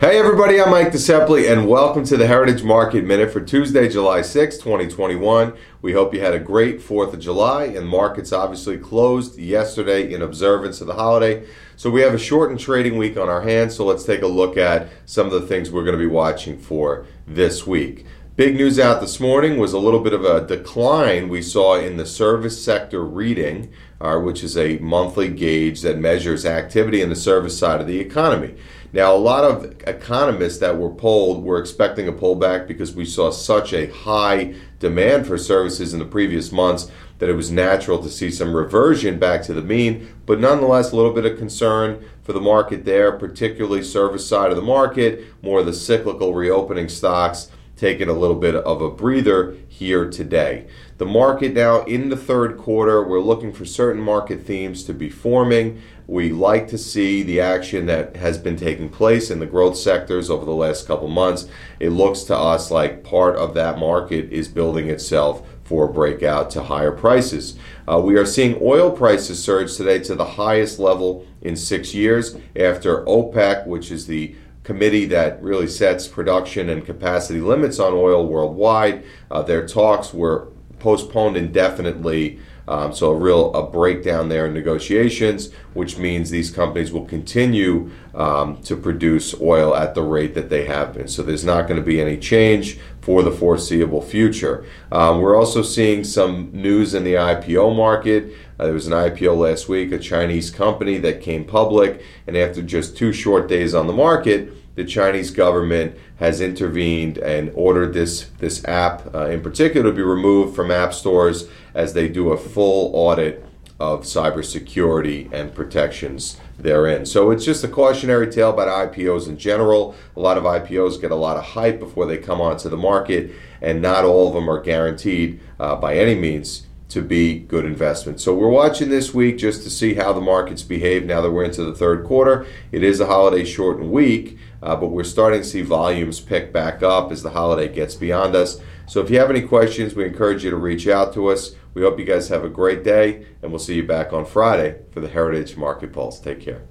Hey everybody, I'm Mike DeSepoli and welcome to the Heritage Market Minute for Tuesday, July 6, 2021. We hope you had a great 4th of July and markets obviously closed yesterday in observance of the holiday. So we have a shortened trading week on our hands, so let's take a look at some of the things we're going to be watching for this week. Big news out this morning was a little bit of a decline we saw in the service sector reading, uh, which is a monthly gauge that measures activity in the service side of the economy. Now, a lot of economists that were polled were expecting a pullback because we saw such a high demand for services in the previous months that it was natural to see some reversion back to the mean, but nonetheless, a little bit of concern for the market there, particularly service side of the market, more of the cyclical reopening stocks taking a little bit of a breather here today. The market now in the third quarter, we're looking for certain market themes to be forming. We like to see the action that has been taking place in the growth sectors over the last couple months. It looks to us like part of that market is building itself for a breakout to higher prices. Uh, we are seeing oil prices surge today to the highest level in six years after OPEC, which is the committee that really sets production and capacity limits on oil worldwide. Uh, their talks were postponed indefinitely. Um, so a real a breakdown there in negotiations, which means these companies will continue um, to produce oil at the rate that they have been. So there's not going to be any change for the foreseeable future. Um, we're also seeing some news in the IPO market. Uh, there was an IPO last week, a Chinese company that came public, and after just two short days on the market, the Chinese government has intervened and ordered this this app uh, in particular to be removed from app stores as they do a full audit of cybersecurity and protections therein. So it's just a cautionary tale about IPOs in general. A lot of IPOs get a lot of hype before they come onto the market, and not all of them are guaranteed uh, by any means to be good investments. So we're watching this week just to see how the markets behave now that we're into the third quarter. It is a holiday shortened week, uh, but we're starting to see volumes pick back up as the holiday gets beyond us. So if you have any questions, we encourage you to reach out to us. We hope you guys have a great day, and we'll see you back on Friday for the Heritage Market Pulse. Take care.